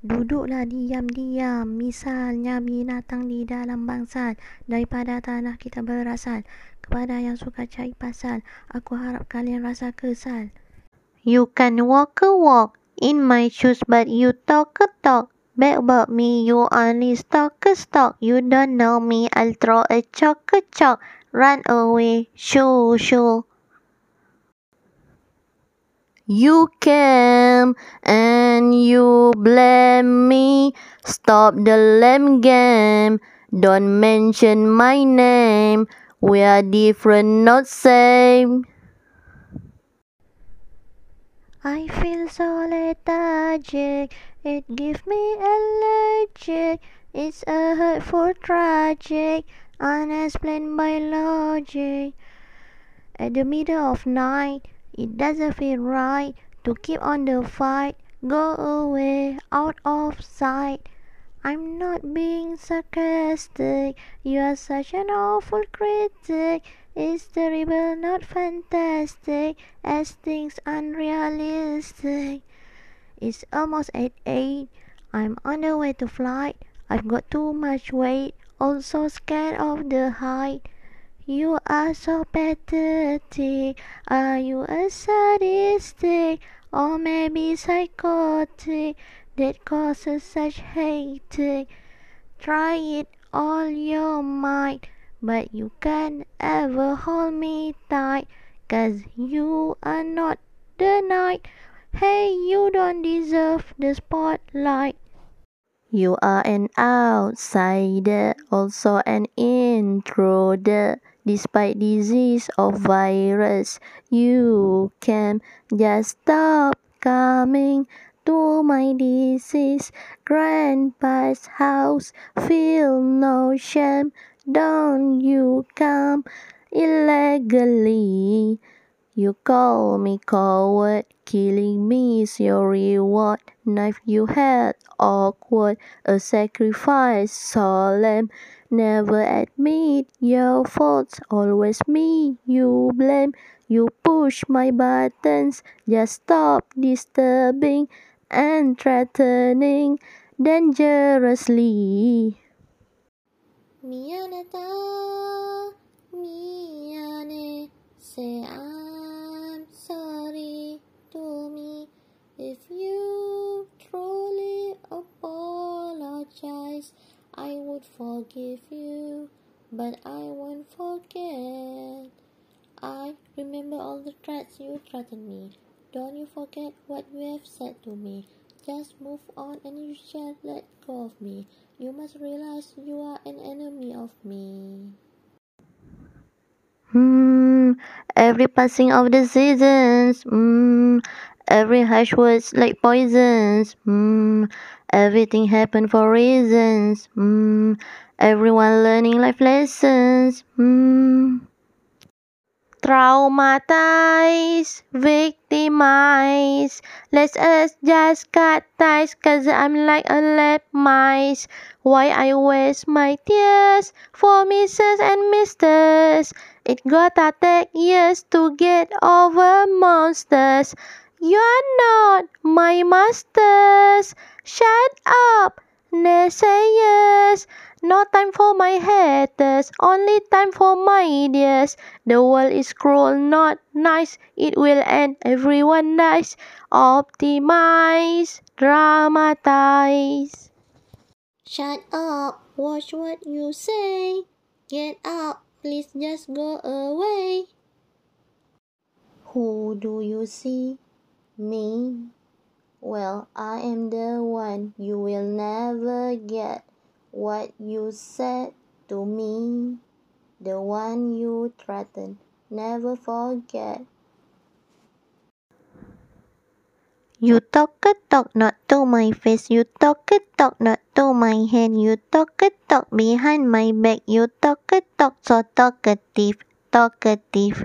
Duduklah diam-diam, misalnya binatang di dalam bangsal. Daripada tanah kita berasal. Kepada yang suka cari pasal, aku harap kalian rasa kesal. You can walk a walk in my shoes, but you talk a talk. Back about me, you only stalk a stalk. You don't know me, I'll throw a chalk a chalk. Run away, shoo shoo. You and you blame me. Stop the lame game. Don't mention my name. We are different, not same. I feel so lethargic, it gives me allergic. It's a hurtful tragic, unexplained by logic. At the middle of night, it doesn't feel right to keep on the fight. Go away, out of sight. I'm not being sarcastic. You are such an awful critic. It's terrible, not fantastic, as things unrealistic. It's almost at eight. I'm on the way to flight. I've got too much weight, also scared of the height. You are so pathetic. Are you a sadistic or maybe psychotic that causes such hate? Try it all your might, but you can't ever hold me tight, cause you are not the night. Hey, you don't deserve the spotlight. You are an outsider, also an intruder. Despite disease or virus, you can just stop coming to my disease. Grandpa's house, feel no shame. Don't you come illegally. You call me coward, killing me is your reward. Knife you had awkward, a sacrifice solemn. Never admit your faults, always me you blame. You push my buttons, just stop disturbing and threatening dangerously. Mianata, forgive you, but I won't forget. I remember all the threats you threatened me. Don't you forget what you have said to me. Just move on and you shall let go of me. You must realize you are an enemy of me. Hmm, every passing of the seasons. Hmm, every harsh words like poisons. Hmm, everything happened for reasons. Hmm, everyone learning life lessons. Hmm. Traumatized, victimized. Let us just cut ties, cause I'm like a lap mice. Why I waste my tears for misses and misters? It gotta take years to get over monsters. You're not my masters. Shut up, naysayers. No time for my haters, only time for my ideas. The world is cruel, not nice. It will end, everyone dies. Optimize, dramatize. Shut up, watch what you say. Get up, please just go away. Who do you see? Me. Well, I am the one you will never get. What you said to me, the one you threatened, never forget. You talk a talk not to my face, you talk a talk not to my hand, you talk a talk behind my back, you talk a talk so talkative, talkative.